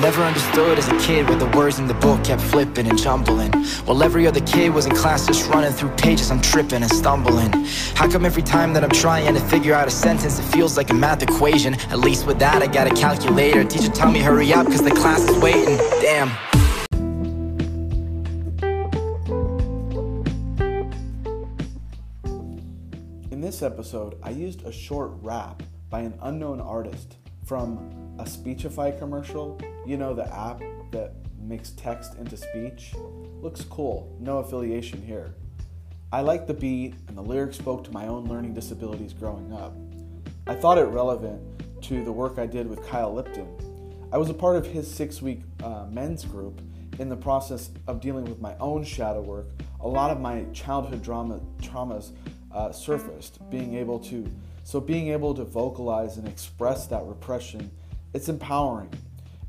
Never understood as a kid why the words in the book kept flipping and jumbling. While every other kid was in class just running through pages, I'm tripping and stumbling. How come every time that I'm trying to figure out a sentence, it feels like a math equation? At least with that, I got a calculator. Teacher, tell me hurry up, cause the class is waiting. Damn. In this episode, I used a short rap by an unknown artist from a Speechify commercial. You know, the app that makes text into speech. Looks cool, no affiliation here. I liked the beat, and the lyrics spoke to my own learning disabilities growing up. I thought it relevant to the work I did with Kyle Lipton. I was a part of his six week uh, men's group in the process of dealing with my own shadow work. A lot of my childhood drama, traumas uh, surfaced, being able to so being able to vocalize and express that repression, it's empowering.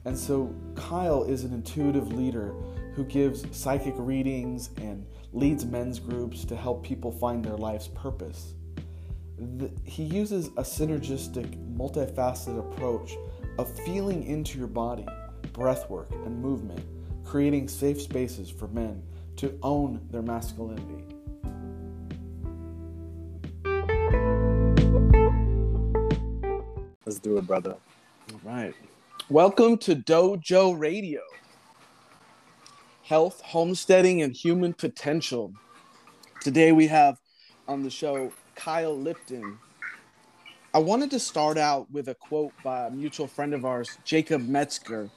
And so Kyle is an intuitive leader who gives psychic readings and leads men's groups to help people find their life's purpose. The, he uses a synergistic, multifaceted approach of feeling into your body, breath work, and movement, creating safe spaces for men to own their masculinity. Let's do it, brother. All right. Welcome to Dojo Radio. Health, homesteading, and human potential. Today we have on the show Kyle Lipton. I wanted to start out with a quote by a mutual friend of ours, Jacob Metzger.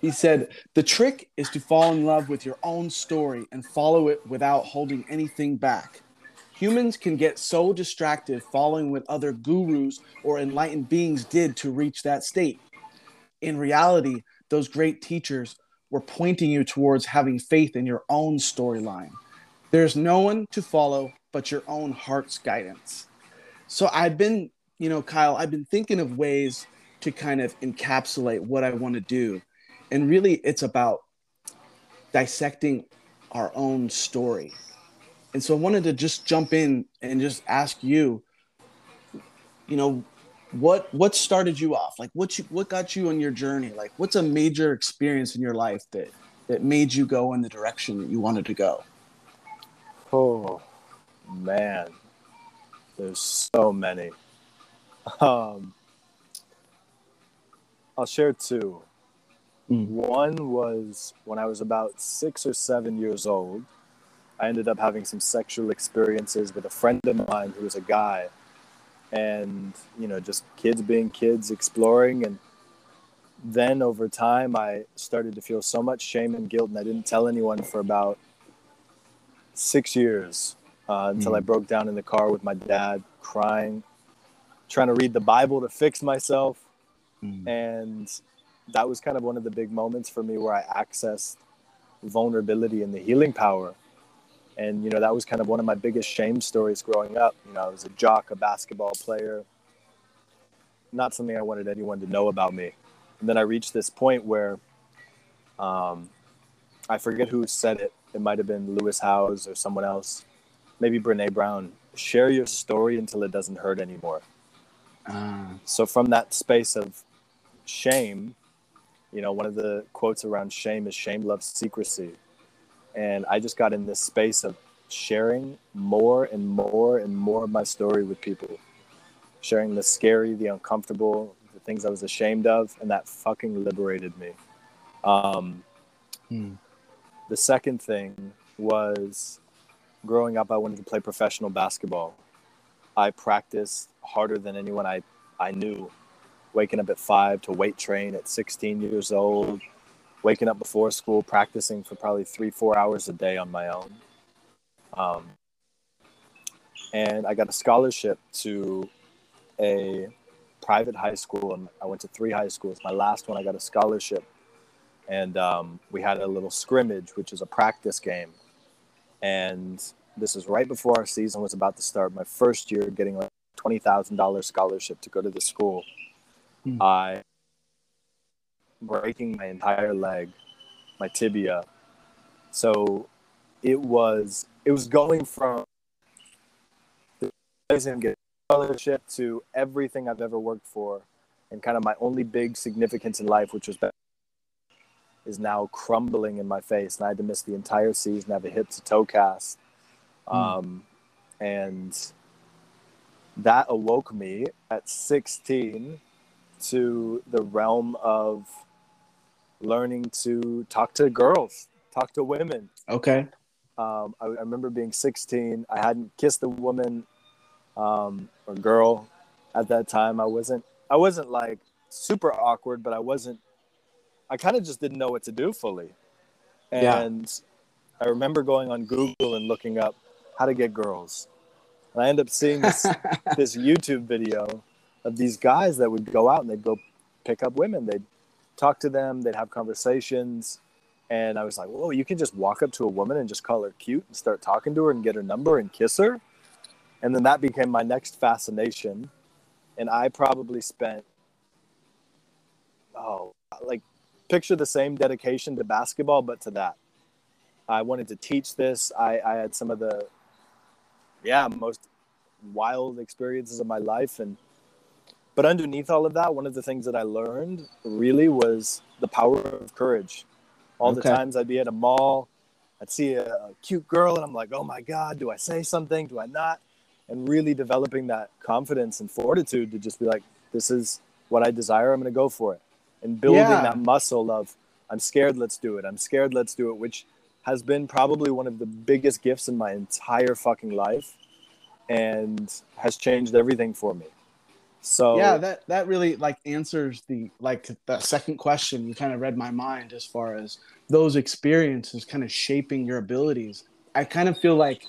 He said, The trick is to fall in love with your own story and follow it without holding anything back. Humans can get so distracted following what other gurus or enlightened beings did to reach that state. In reality, those great teachers were pointing you towards having faith in your own storyline. There's no one to follow but your own heart's guidance. So I've been, you know, Kyle, I've been thinking of ways to kind of encapsulate what I want to do. And really, it's about dissecting our own story and so I wanted to just jump in and just ask you, you know, what what started you off? Like what you what got you on your journey? Like what's a major experience in your life that that made you go in the direction that you wanted to go? Oh man. There's so many. Um I'll share two. Mm. One was when I was about six or seven years old. I ended up having some sexual experiences with a friend of mine who was a guy, and you know, just kids being kids, exploring. And then over time, I started to feel so much shame and guilt, and I didn't tell anyone for about six years uh, until mm. I broke down in the car with my dad, crying, trying to read the Bible to fix myself, mm. and that was kind of one of the big moments for me where I accessed vulnerability and the healing power and you know that was kind of one of my biggest shame stories growing up. You know i was a jock a basketball player not something i wanted anyone to know about me. And then i reached this point where um, i forget who said it. It might have been lewis howes or someone else. Maybe brene brown. Share your story until it doesn't hurt anymore. Uh. so from that space of shame you know one of the quotes around shame is shame loves secrecy and I just got in this space of sharing more and more and more of my story with people, sharing the scary, the uncomfortable, the things I was ashamed of, and that fucking liberated me. Um, hmm. The second thing was growing up, I wanted to play professional basketball. I practiced harder than anyone I, I knew, waking up at five to weight train at 16 years old, waking up before school, practicing for probably three, four hours a day on my own. Um, and I got a scholarship to a private high school. And I went to three high schools. My last one, I got a scholarship. And um, we had a little scrimmage, which is a practice game. And this was right before our season was about to start. My first year getting like $20,000 scholarship to go to the school. Hmm. I breaking my entire leg, my tibia. So it was it was going from the get scholarship to everything I've ever worked for, and kind of my only big significance in life, which was is now crumbling in my face, and I had to miss the entire season, have a hip to toe cast, Hmm. um, and that awoke me at 16 to the realm of learning to talk to girls, talk to women. Okay. Um, I, I remember being 16. I hadn't kissed a woman um, or girl at that time. I wasn't. I wasn't like super awkward, but I wasn't. I kind of just didn't know what to do fully. Yeah. And I remember going on Google and looking up how to get girls, and I end up seeing this this YouTube video of these guys that would go out and they'd go pick up women. They'd talk to them. They'd have conversations. And I was like, whoa, you can just walk up to a woman and just call her cute and start talking to her and get her number and kiss her. And then that became my next fascination. And I probably spent, oh, like picture the same dedication to basketball, but to that. I wanted to teach this. I, I had some of the, yeah, most wild experiences of my life. And, but underneath all of that, one of the things that I learned really was the power of courage all Okay. the times I'd be at a mall, I'd see a, a cute girl, and I'm like, oh my God, do I say something? Do I not? And really developing that confidence and fortitude to just be like, this is what I desire. I'm going to go for it. And building Yeah. that muscle of, I'm scared, let's do it. I'm scared, let's do it, which has been probably one of the biggest gifts in my entire fucking life and has changed everything for me. So, yeah that that really like answers the like the second question you kind of read my mind as far as those experiences kind of shaping your abilities. I kind of feel like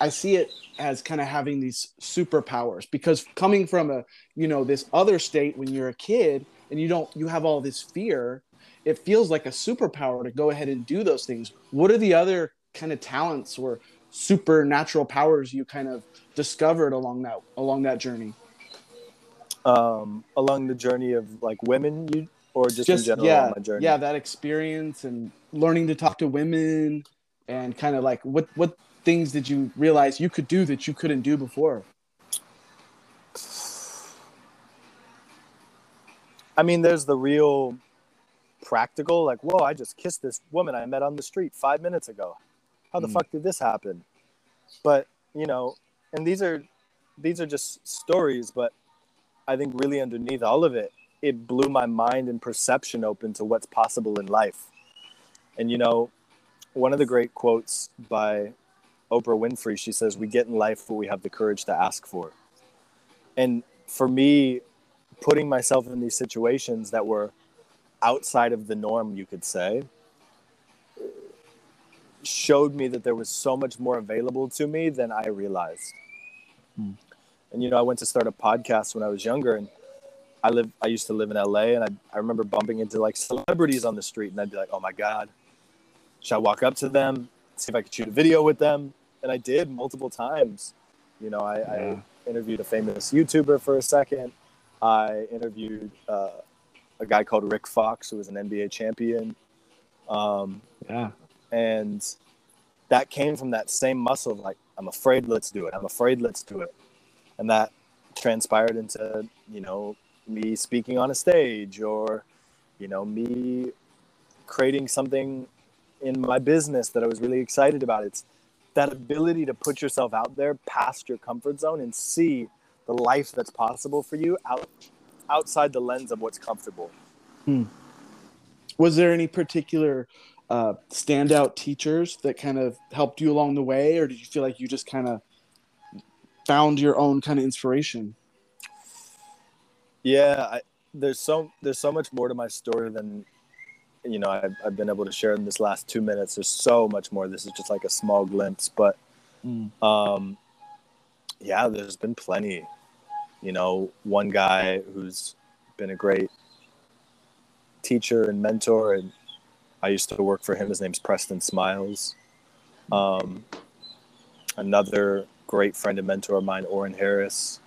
i see it as kind of having these superpowers because coming from a you know this other state when you're a kid and you don't you have all this fear it feels like a superpower to go ahead and do those things. What are the other kind of talents or supernatural powers you kind of discovered along that along that journey um, along the journey of like women, you or just, in general yeah on my journey. yeah that experience and learning to talk to women and kind of like what what things did you realize you could do that you couldn't do before I mean, there's the real practical, like, whoa, I just kissed this woman I met on the street five minutes ago. How the Mm. fuck did this happen? But you know, and these are these are just stories, but I think really underneath all of it, it blew my mind and perception open to what's possible in life. And you know, one of the great quotes by Oprah Winfrey, she says, "We get in life what we have the courage to ask for." And for me, putting myself in these situations that were outside of the norm, you could say, showed me that there was so much more available to me than I realized. Hmm. And you know, I went to start a podcast when I was younger, and I live. I used to live in LA, and I, I remember bumping into like celebrities on the street, and I'd be like, "Oh my god, should I walk up to them, see if I could shoot a video with them?" And I did multiple times. You know, I, Yeah. I interviewed a famous YouTuber for a second. I interviewed uh, a guy called Rick Fox, who was an NBA champion. Um, yeah and that came from that same muscle of like i'm afraid let's do it i'm afraid let's do it and that transpired into you know me speaking on a stage or you know me creating something in my business that i was really excited about. It's that ability to put yourself out there past your comfort zone and see the life that's possible for you out outside the lens of what's comfortable. Was there any particular uh, standout teachers that kind of helped you along the way or did you feel like you just kind of found your own kind of inspiration Yeah, I, there's so there's so much more to my story than you know I've, I've been able to share in this last two minutes. There's so much more. This is just like a small glimpse, but Mm. um, yeah, there's been plenty. You know, one guy who's been a great teacher and mentor, and I used to work for him. His name's Preston Smiles. Um, another great friend and mentor of mine, Orrin Harris.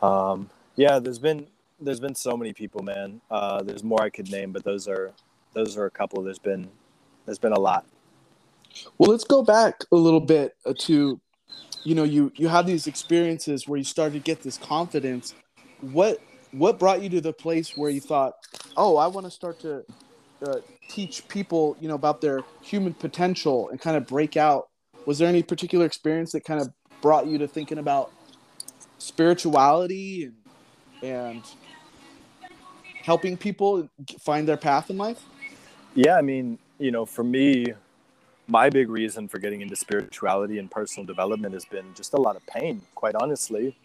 Um, yeah, there's been there's been so many people, man. Uh, there's more I could name, but those are those are a couple. There's been there's been a lot. Well, let's go back a little bit uh, to, you know, you you have these experiences where you started to get this confidence. What what brought you to the place where you thought, oh, I want to start to uh, teach people, you know, about their human potential and kind of break out. Was there any particular experience that kind of brought you to thinking about spirituality and and helping people find their path in life? Yeah, I mean, you know, for me, my big reason for getting into spirituality and personal development has been just a lot of pain, quite honestly.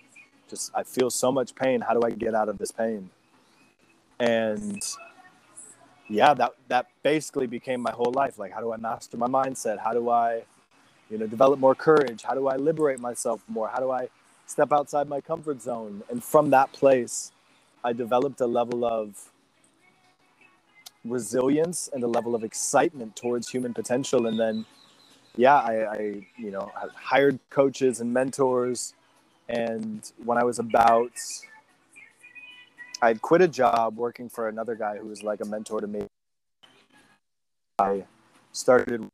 Just I feel so much pain. How do I get out of this pain? And yeah, that that basically became my whole life. Like, how do I master my mindset? How do I, you know, develop more courage? How do I liberate myself more? How do I step outside my comfort zone? And from that place, I developed a level of resilience and a level of excitement towards human potential. And then, yeah, I, I you know, hired coaches and mentors. And when I was about I'd quit a job working for another guy who was like a mentor to me. I started,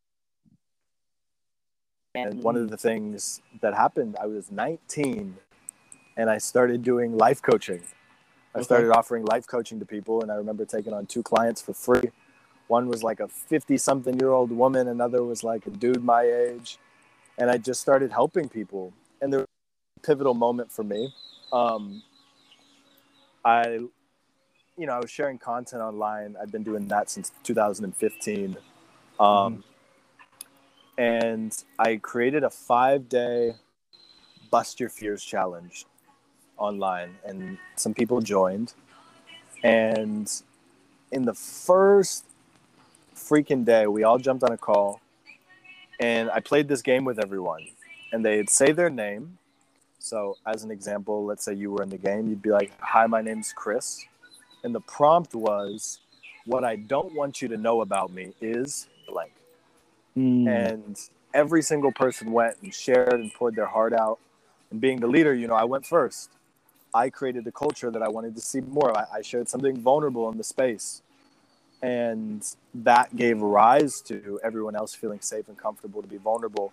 and one of the things that happened, I was 19 and I started doing life coaching. I okay. started offering life coaching to people, and I remember taking on two clients for free. One was like a 50 something year old woman, another was like a dude my age. And I just started helping people. And there was a pivotal moment for me. Um, I, you know, I was sharing content online. I've been doing that since 2015. Um, mm-hmm. And I created a five day bust your fears challenge online, and some people joined. And in the first freaking day, we all jumped on a call, and I played this game with everyone. And they'd say their name, so, as an example, let's say you were in the game, you'd be like, Hi, my name's Chris. And the prompt was, What I don't want you to know about me is blank. Mm. And every single person went and shared and poured their heart out. And being the leader, you know, I went first. I created the culture that I wanted to see more. I, I shared something vulnerable in the space. And that gave rise to everyone else feeling safe and comfortable to be vulnerable.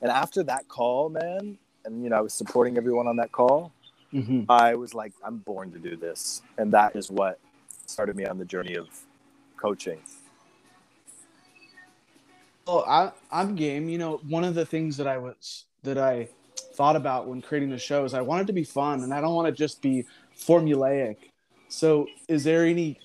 And after that call, man, and you know I was supporting everyone on that call, mm-hmm. I was like, I'm born to do this, and that is what started me on the journey of coaching. Well, I, I'm game. You know, one of the things that I was that I thought about when creating the show is I wanted to be fun, and I don't want to just be formulaic. So, is there any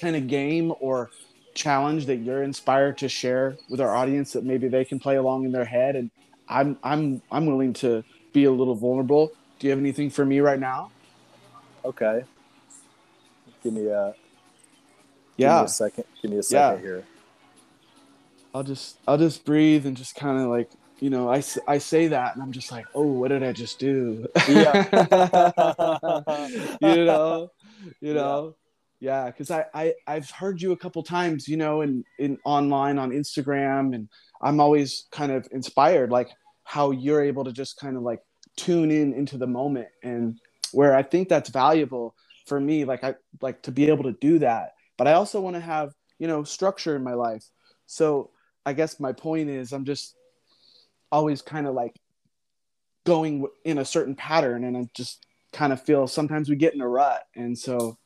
kind of game or challenge that you're inspired to share with our audience that maybe they can play along in their head and I'm I'm I'm willing to be a little vulnerable. Do you have anything for me right now? Okay. Give me a yeah. Give me a second. Give me a second yeah. here. I'll just I'll just breathe and just kind of like you know I, I say that and I'm just like oh what did I just do? Yeah. you know, you know. Yeah, because I, I I've heard you a couple times, you know, in in online on Instagram and I'm always kind of inspired, like how you're able to just kind of like tune in into the moment and where I think that's valuable for me, like I like to be able to do that. But I also want to have, you know, structure in my life. So I guess my point is I'm just always kind of like going in a certain pattern and I just kind of feel sometimes we get in a rut. And so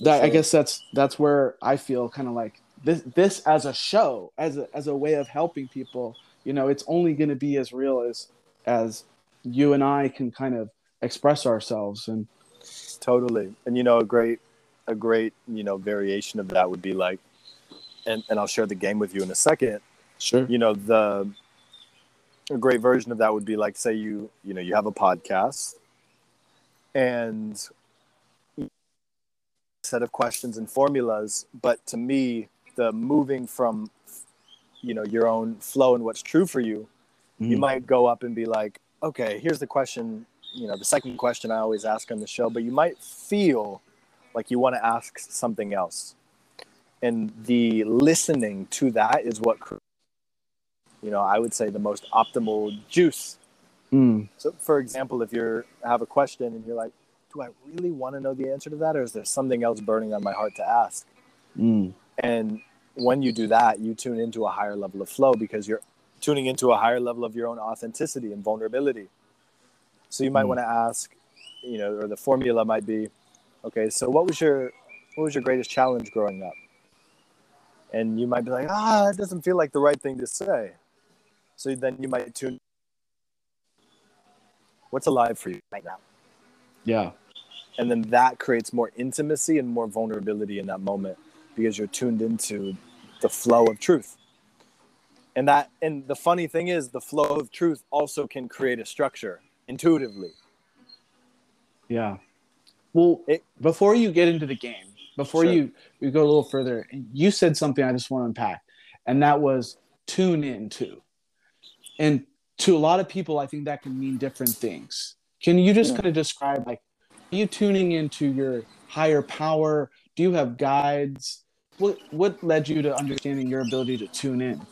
that, I guess that's that's where I feel kind of like this this as a show as a as a way of helping people you know it's only going to be as real as as you and i can kind of express ourselves and totally and you know a great a great you know variation of that would be like and and i'll share the game with you in a second. Sure. You know the a great version of that would be like say you you know you have a podcast and set of questions and formulas but to me the moving from you know your own flow and what's true for you mm-hmm. you might go up and be like okay here's the question you know the second question i always ask on the show but you might feel like you want to ask something else and the listening to that is what you know i would say the most optimal juice mm. so for example if you have a question and you're like do i really want to know the answer to that or is there something else burning on my heart to ask mm. And when you do that, you tune into a higher level of flow because you're tuning into a higher level of your own authenticity and vulnerability. So you might mm. want to ask, you know, or the formula might be, okay, so what was your what was your greatest challenge growing up? And you might be like, ah, it doesn't feel like the right thing to say. So then you might tune. What's alive for you right now? Yeah. And then that creates more intimacy and more vulnerability in that moment because you're tuned into the flow of truth. And that and the funny thing is the flow of truth also can create a structure intuitively. Yeah. Well, It- before you get into the game, before Sure. you we go a little further, you said something I just want to unpack, and that was tune into. And to a lot of people, I think that can mean different things. Can you just Yeah. kind of describe like are you tuning into your higher power? Do you have guides? What what led you to understanding your ability to tune in?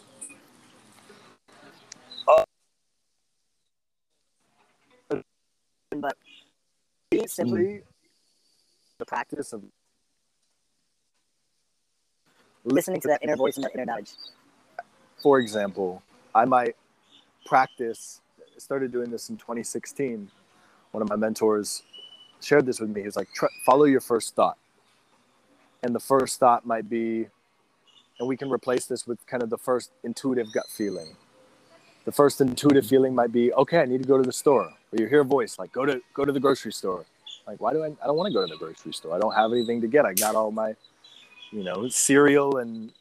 But it's simply the practice of listening to that inner voice and that inner knowledge. for example, I might practice. Started doing this in 2016. One of my mentors shared this with me. He was like, follow your first thought. And the first thought might be, and we can replace this with kind of the first intuitive gut feeling. The first intuitive feeling might be, okay, I need to go to the store. Or you hear a voice like, go to go to the grocery store. Like, why do I? I don't want to go to the grocery store. I don't have anything to get. I got all my, you know, cereal and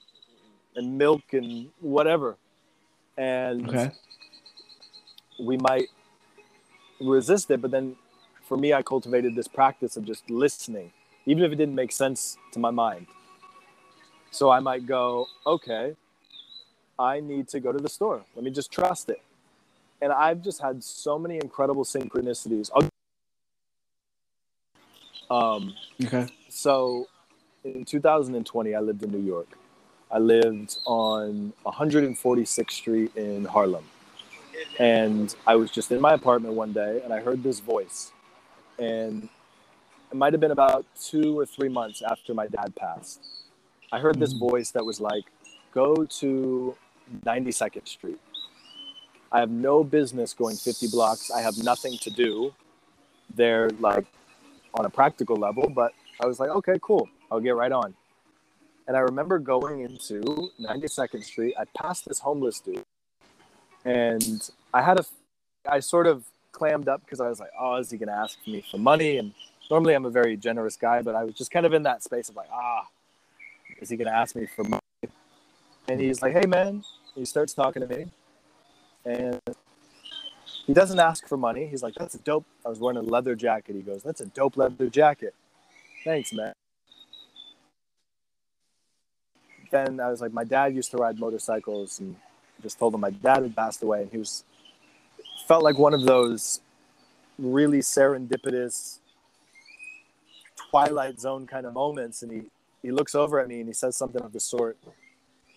and milk and whatever. And Okay. we might resist it, but then for me, I cultivated this practice of just listening, even if it didn't make sense to my mind. So I might go, okay, I need to go to the store. Let me just trust it. And I've just had so many incredible synchronicities. Um, Okay. so in 2020, I lived in New York. I lived on 146th Street in Harlem. And I was just in my apartment one day and I heard this voice. And it might have been about two or three months after my dad passed. I heard this hmm. voice that was like, go to 92nd Street. I have no business going 50 blocks. I have nothing to do there, like on a practical level, but I was like, okay, cool. I'll get right on. And I remember going into 92nd Street. I passed this homeless dude, and I had a, I sort of clammed up because I was like, oh, is he gonna ask me for money? And normally I'm a very generous guy, but I was just kind of in that space of like, ah, is he gonna ask me for money? And he's like, hey man, he starts talking to me, and he doesn't ask for money. He's like, that's a dope. I was wearing a leather jacket. He goes, that's a dope leather jacket. Thanks, man. Then I was like, my dad used to ride motorcycles and just told him my dad had passed away. And he was, felt like one of those really serendipitous Twilight Zone kind of moments. And he, he looks over at me and he says something of the sort,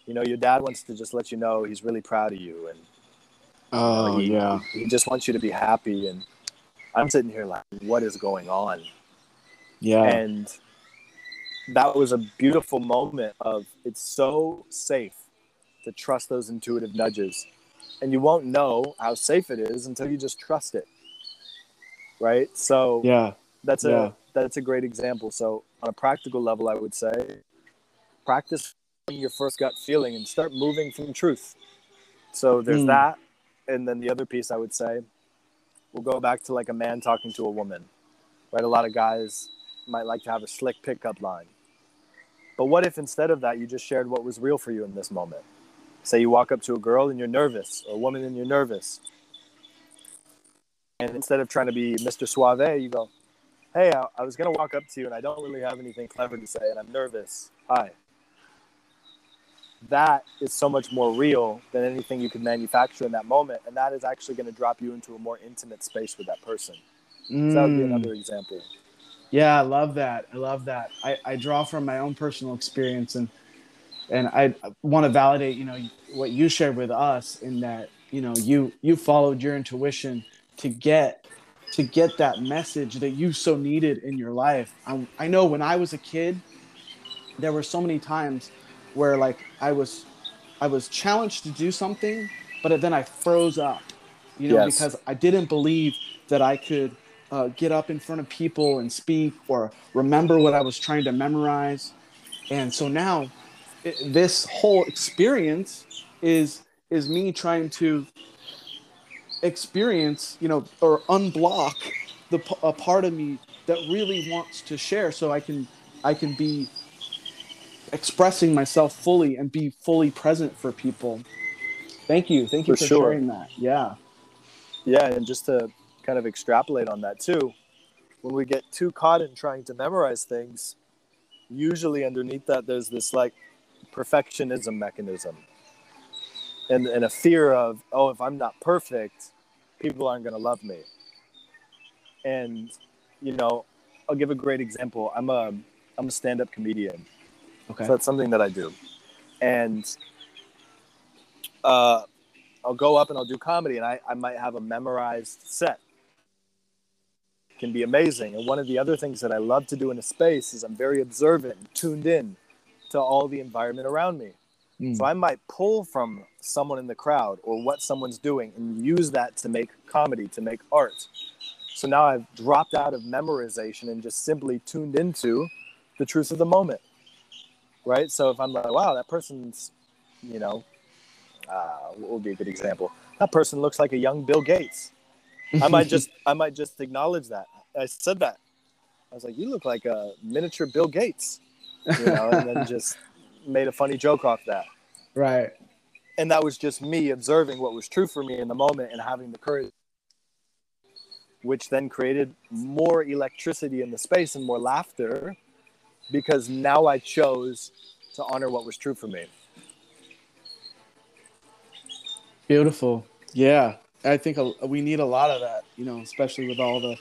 you know, your dad wants to just let you know he's really proud of you. And Oh he, yeah. he just wants you to be happy. And I'm sitting here like, what is going on? Yeah. and that was a beautiful moment of it's so safe to trust those intuitive nudges. And you won't know how safe it is until you just trust it. Right? So yeah. that's a yeah. that's a great example. So on a practical level i would say practice your first gut feeling and start moving from truth. So there's Hmm. that. And then the other piece i would say we'll go back to like a man talking to a woman right? A lot of guys might like to have a slick pickup line. But what if instead of that you just shared what was real for you in this moment? Say you walk up to a girl and you're nervous or a woman and you're nervous. And instead of trying to be mr suave you go hey i, I was going to walk up to you and i don't really have anything clever to say and i'm nervous. Hi. That is so much more real than anything you could manufacture in that moment and that is actually going to drop you into a more intimate space with that person. So that would be Mm. another example Yeah, I love that. I love that. I, I draw from my own personal experience and and I want to validate, you know, what you shared with us in that, you know, you you followed your intuition to get to get that message that you so needed in your life. I, I know when I was a kid, there were so many times where like I was I was challenged to do something, but then I froze up, you know, Yes. because I didn't believe that I could uh, get up in front of people and speak or remember what I was trying to memorize. And so now it, this whole experience is is me trying to experience, you know, or unblock the a part of me that really wants to share so I can I can be expressing myself fully and be fully present for people. Thank you. Thank you For for, sure. sharing that. Yeah. Yeah, and just to kind of extrapolate on that too, when we get too caught in trying to memorize things, usually underneath that there's this like perfectionism mechanism. And and a fear of, oh, if I'm not perfect, people aren't gonna love me. And, you know, I'll give a great example. I'm a I'm a stand-up comedian. Okay. So that's something that I do. And uh, I'll go up and I'll do comedy, and I, I might have a memorized set. Can be amazing. And one of the other things that I love to do in a space is I'm very observant, tuned in to all the environment around me. Mm. So I might pull from someone in the crowd or what someone's doing and use that to make comedy, to make art. So now I've dropped out of memorization and just simply tuned into the truth of the moment. Right. So if I'm like, wow, that person's, you know, uh, what would be a good example? That person looks like a young Bill Gates. I might just, I might just acknowledge that. I said that. I was like, you look like a miniature Bill Gates, you know, and then just made a funny joke off that right. and that was just me observing what was true for me in the moment and having the courage which then created more electricity in the space and more laughter because now i chose to honor what was true for me Beautiful. Yeah. I think a, we need a lot of that, you know, especially with all the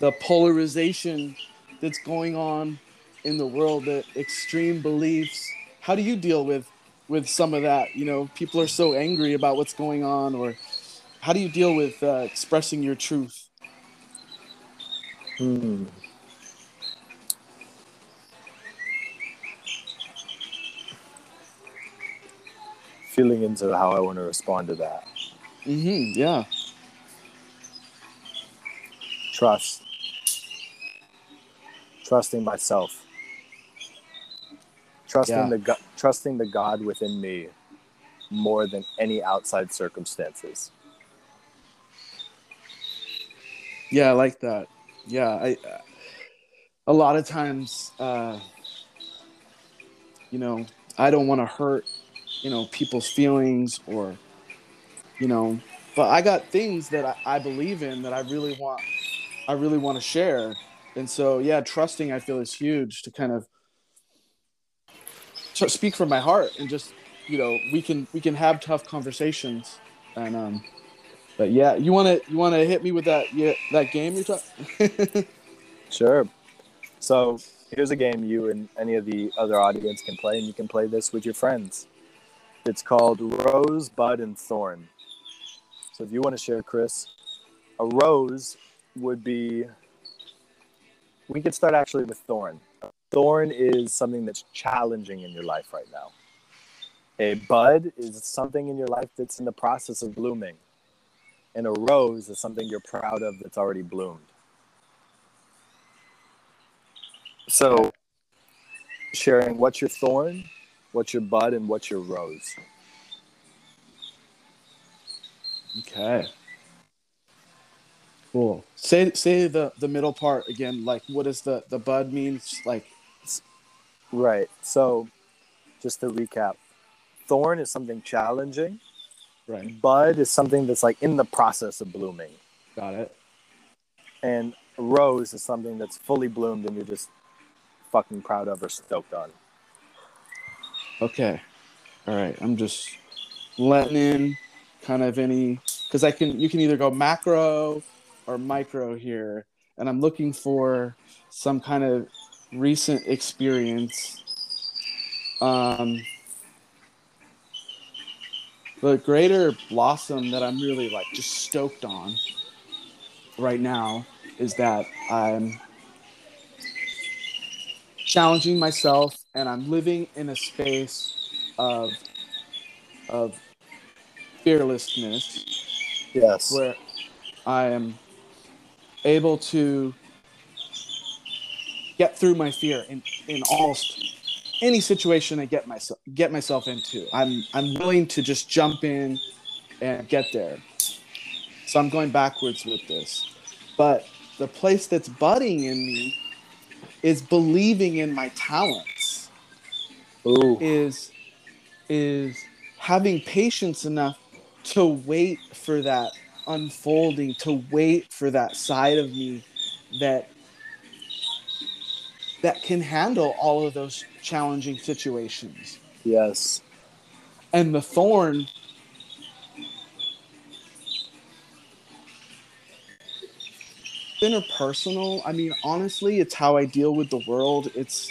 the polarization that's going on in the world, the extreme beliefs. How do you deal with with some of that? You know, people are so angry about what's going on or how do you deal with uh, expressing your truth? Hmm. feeling into how i want to respond to that Mhm. Yeah. trust trusting myself trusting Yeah. the go- trusting the god within me more than any outside circumstances Yeah, I like that. Yeah, I a lot of times uh you know, I don't want to hurt, you know, people's feelings or you know, but I got things that I, I believe in that I really want I really want to share. And so, yeah, trusting I feel is huge to kind of to speak from my heart and just, you know, we can we can have tough conversations and um but yeah, you want to you want to hit me with that yeah, that game you're talking Sure. So here's a game you and any of the other audience can play, and you can play this with your friends. It's called Rose, Bud, and Thorn. So if you want to share, Chris, a rose would be. We could start actually with thorn. Thorn is something that's challenging in your life right now. A bud is something in your life that's in the process of blooming. And a rose is something you're proud of that's already bloomed. So, sharing what's your thorn, what's your bud, and what's your rose. Okay. Cool. Say say the the middle part again. Like, what does the the bud means? Like, Right. So, just to recap, thorn is something challenging. right. Bud is something that's like in the process of blooming, Got it. and rose is something that's fully bloomed and you're just fucking proud of or stoked on. Okay. All right. I'm just letting in kind of any because I can you can either go macro or micro here, and I'm looking for some kind of recent experience. Um, the greater blossom that I'm really like just stoked on right now is that I'm challenging myself and I'm living in a space of of fearlessness Yes. where I am able to get through my fear in, in almost any situation I get myself get myself into. I'm I'm willing to just jump in and get there. So I'm going backwards with this. But the place that's budding in me is believing in my talents. Ooh. Is is having patience enough to wait for that unfolding, to wait for that side of me that that can handle all of those challenging situations. Yes. And the thorn interpersonal, I mean honestly, it's how I deal with the world. It's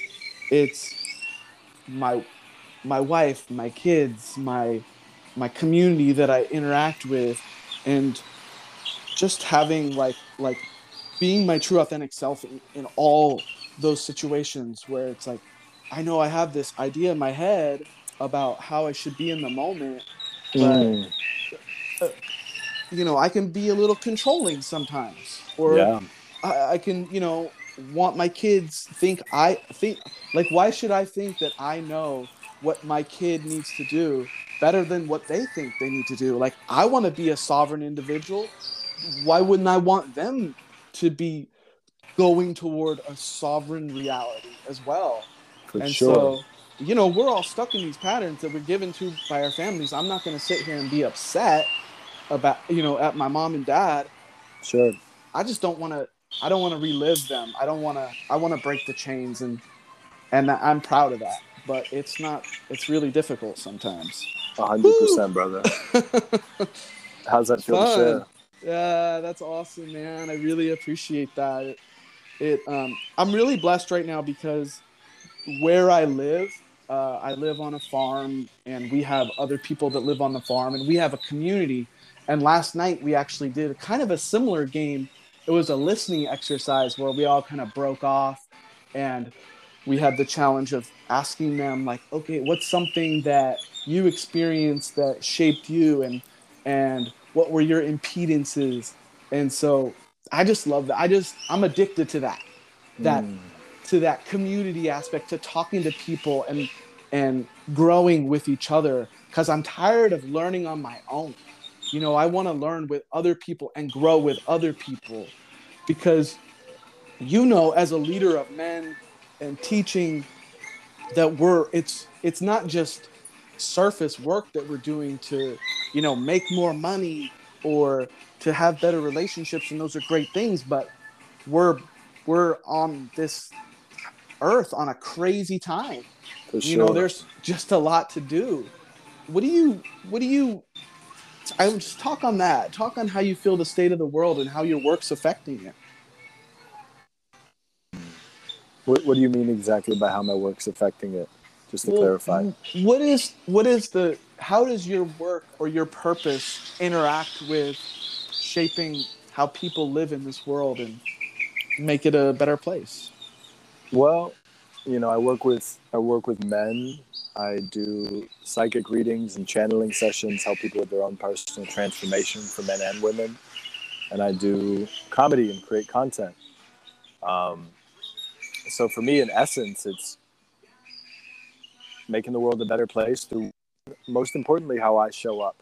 it's my my wife, my kids, my my community that I interact with and just having like like being my true authentic self in, in all those situations where it's like I know I have this idea in my head about how I should be in the moment, but Mm. uh, you know I can be a little controlling sometimes, or Yeah. I, I can you know want my kids think I think like why should I think that I know what my kid needs to do better than what they think they need to do? Like I want to be a sovereign individual. Why wouldn't I want them to be going toward a sovereign reality as well? For and sure. so, you know, we're all stuck in these patterns that we're given to by our families. I'm not going to sit here and be upset about, you know, at my mom and dad. sure. I just don't want to. I don't want to relive them. I don't want to. I want to break the chains, and and I'm proud of that. But it's not. It's really difficult sometimes. A hundred percent, brother. How's that feel to share? Yeah, that's awesome, man. I really appreciate that. It, it um, I'm really blessed right now because where I live, uh, I live on a farm, and we have other people that live on the farm, and we have a community. And last night we actually did a, kind of a similar game. It was a listening exercise where we all kind of broke off, and we had the challenge of asking them like, okay, what's something that you experienced that shaped you, and and what were your impedances? And so I just love that. I just I'm addicted to that. That Mm. to that community aspect to talking to people and and growing with each other because i'm tired of learning on my own you know i want to learn with other people and grow with other people because you know as a leader of men and teaching that we're it's it's not just surface work that we're doing to you know make more money or to have better relationships and those are great things but we're we're on this earth on a crazy time. For you know there's just a lot to do. What do you what do you i would just talk on that. Talk on how you feel the state of the world and how your work's affecting it What, what do you mean exactly by how my work's affecting it? Just to Well, clarify. what is what is the how does your work or your purpose interact with shaping how people live in this world and make it a better place Well, you know, I work with I work with men. I do psychic readings and channeling sessions, help people with their own personal transformation for men and women, and I do comedy and create content. Um, so for me, in essence, it's making the world a better place through, most importantly, how I show up.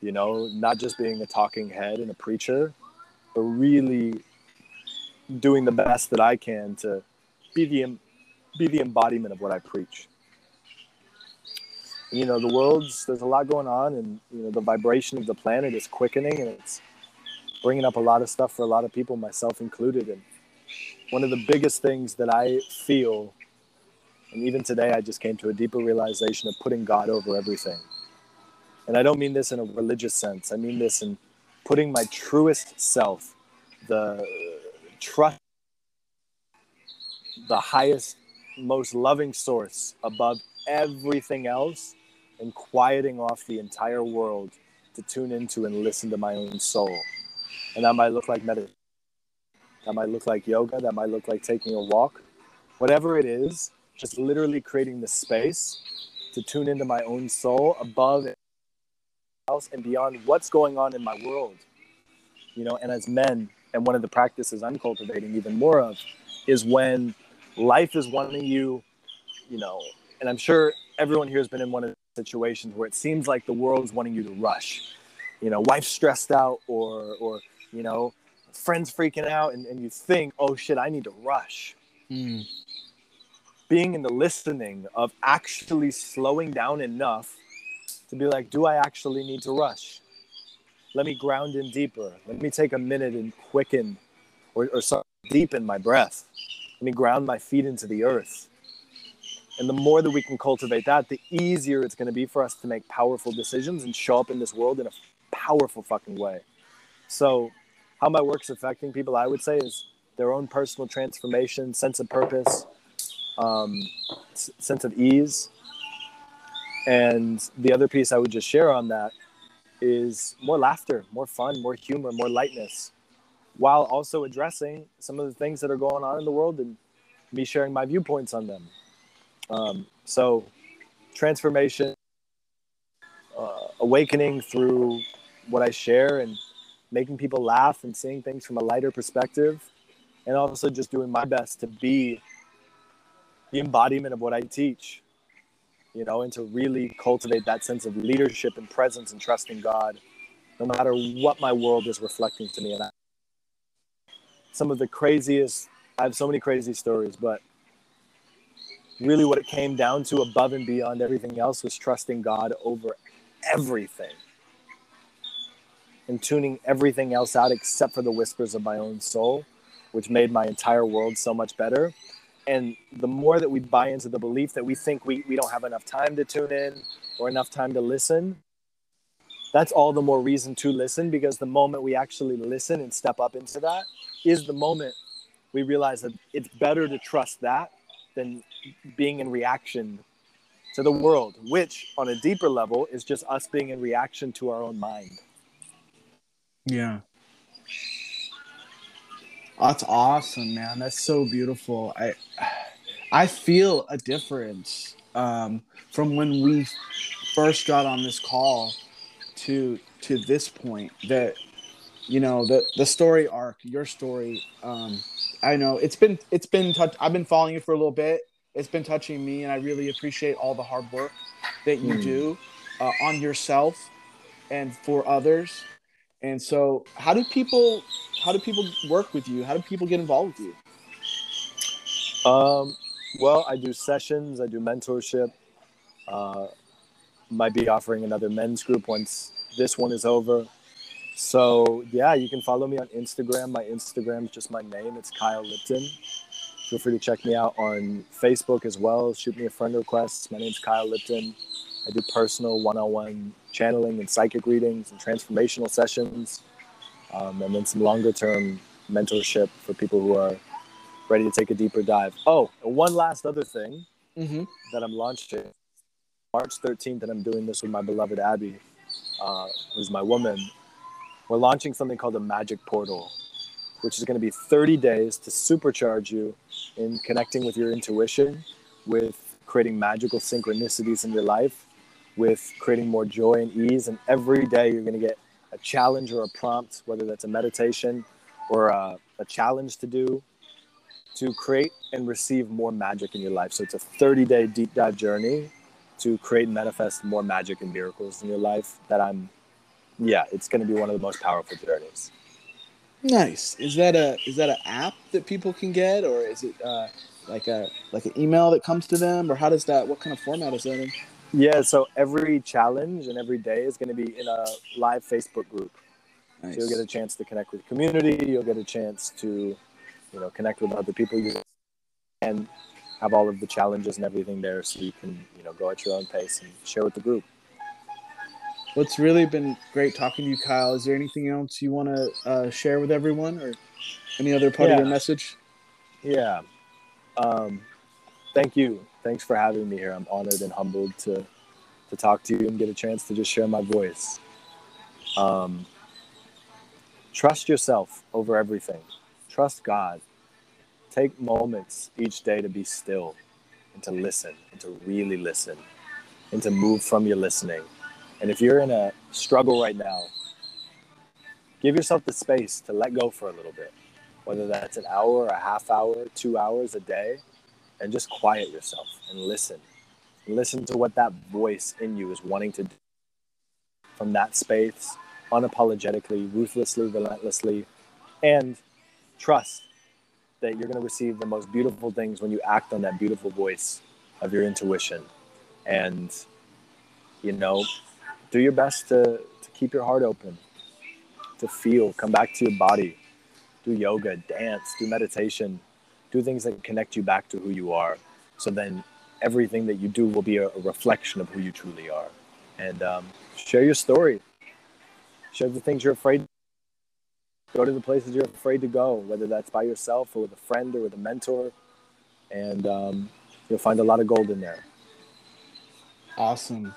You know, not just being a talking head and a preacher, but really doing the best that I can to be the be the embodiment of what I preach. You know, the world's there's a lot going on, and you know the vibration of the planet is quickening, and it's bringing up a lot of stuff for a lot of people, myself included. And one of the biggest things that I feel, and even today, I just came to a deeper realization of putting God over everything. And I don't mean this in a religious sense. I mean this in putting my truest self, the trust the highest, most loving source above everything else and quieting off the entire world to tune into and listen to my own soul. And that might look like meditation. That might look like yoga. That might look like taking a walk. Whatever it is, just literally creating the space to tune into my own soul above else and beyond what's going on in my world. You know, and as men, and one of the practices I'm cultivating even more of is when life is wanting you, you know, and I'm sure everyone here has been in one of the situations where it seems like the world is wanting you to rush. You know, wife's stressed out or or you know, friends freaking out and, and you think, oh shit, I need to rush. Mm. Being in the listening of actually slowing down enough to be like, do I actually need to rush? Let me ground in deeper. Let me take a minute and quicken or, or deepen my breath. Let me ground my feet into the earth. And the more that we can cultivate that, the easier it's going to be for us to make powerful decisions and show up in this world in a powerful fucking way. So, how my work's affecting people, I would say, is their own personal transformation, sense of purpose, um, s- sense of ease. And the other piece I would just share on that is more laughter, more fun, more humor, more lightness, while also addressing some of the things that are going on in the world and me sharing my viewpoints on them. Um, so, transformation, uh, awakening through what I share and making people laugh and seeing things from a lighter perspective, and also just doing my best to be the embodiment of what I teach, you know, and to really cultivate that sense of leadership and presence and trust in God, no matter what my world is reflecting to me. And I, some of the craziest, I have so many crazy stories, but really what it came down to above and beyond everything else was trusting God over everything and tuning everything else out except for the whispers of my own soul, which made my entire world so much better. And the more that we buy into the belief that we think we, we don't have enough time to tune in or enough time to listen, that's all the more reason to listen because the moment we actually listen and step up into that is the moment we realize that it's better to trust that than being in reaction to the world, which on a deeper level is just us being in reaction to our own mind. Yeah. That's awesome, man. That's so beautiful. I I feel a difference um, from when we first got on this call to to this point. That you know the the story arc, your story. Um, I know it's been it's been touch. I've been following you for a little bit. It's been touching me, and I really appreciate all the hard work that you Mm. do uh, on yourself and for others. And so, how do people how do people work with you? How do people get involved with you? Um, well, I do sessions, I do mentorship. Uh, might be offering another men's group once this one is over. So, yeah, you can follow me on Instagram. My Instagram is just my name, it's Kyle Lipton. Feel free to check me out on Facebook as well. Shoot me a friend request. My name's Kyle Lipton. I do personal one on one channeling and psychic readings and transformational sessions, um, and then some longer term mentorship for people who are ready to take a deeper dive. Oh, and one last other thing Mm-hmm. that I'm launching March 13th, and I'm doing this with my beloved Abby, uh, who's my woman. We're launching something called a Magic Portal, which is going to be 30 days to supercharge you in connecting with your intuition, with creating magical synchronicities in your life, with creating more joy and ease. And every day you're going to get a challenge or a prompt, whether that's a meditation or a, a challenge to do, to create and receive more magic in your life. So it's a 30 day deep dive journey to create and manifest more magic and miracles in your life that I'm, yeah, it's going to be one of the most powerful journeys. Nice. Is that a is that an app that people can get, or is it uh, like a like an email that comes to them, or how does that? What kind of format is that in? Yeah, so every challenge and every day is going to be in a live Facebook group. Nice. So you'll get a chance to connect with the community. You'll get a chance to, you know, connect with other people. You and have all of the challenges and everything there, so you can, you know, go at your own pace and share with the group. What's really been great talking to you, Kyle. Is there anything else you want to uh, share with everyone, or any other part of your message? Yeah. Um, thank you. Thanks for having me here. I'm honored and humbled to to talk to you and get a chance to just share my voice. Um, trust yourself over everything. Trust God. Take moments each day to be still and to listen and to really listen and to move from your listening. And if you're in a struggle right now, give yourself the space to let go for a little bit, whether that's an hour, a half hour, two hours a day, and just quiet yourself and listen. Listen to what that voice in you is wanting to do from that space, unapologetically, ruthlessly, relentlessly, and trust that you're going to receive the most beautiful things when you act on that beautiful voice of your intuition. And, you know, do your best to, to keep your heart open, to feel, come back to your body, do yoga, dance, do meditation, do things that connect you back to who you are. So then everything that you do will be a, a reflection of who you truly are. And um, share your story, share the things you're afraid. Go to the places you're afraid to go, whether that's by yourself or with a friend or with a mentor, and um, you'll find a lot of gold in there. Awesome.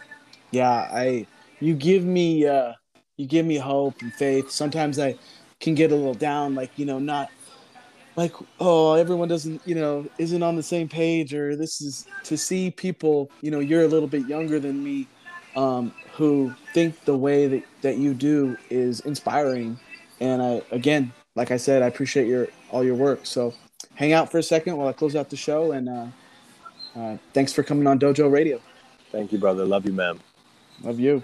Yeah, I you give me uh you give me hope and faith. Sometimes I can get a little down, like, you know, not like, oh, everyone doesn't, you know, isn't on the same page or this is to see people, you know, you're a little bit younger than me, um, who think the way that, that you do is inspiring. And I again, like I said, I appreciate your all your work. So hang out for a second while I close out the show and uh, uh, thanks for coming on Dojo Radio. Thank you, brother. Love you, ma'am. Love you.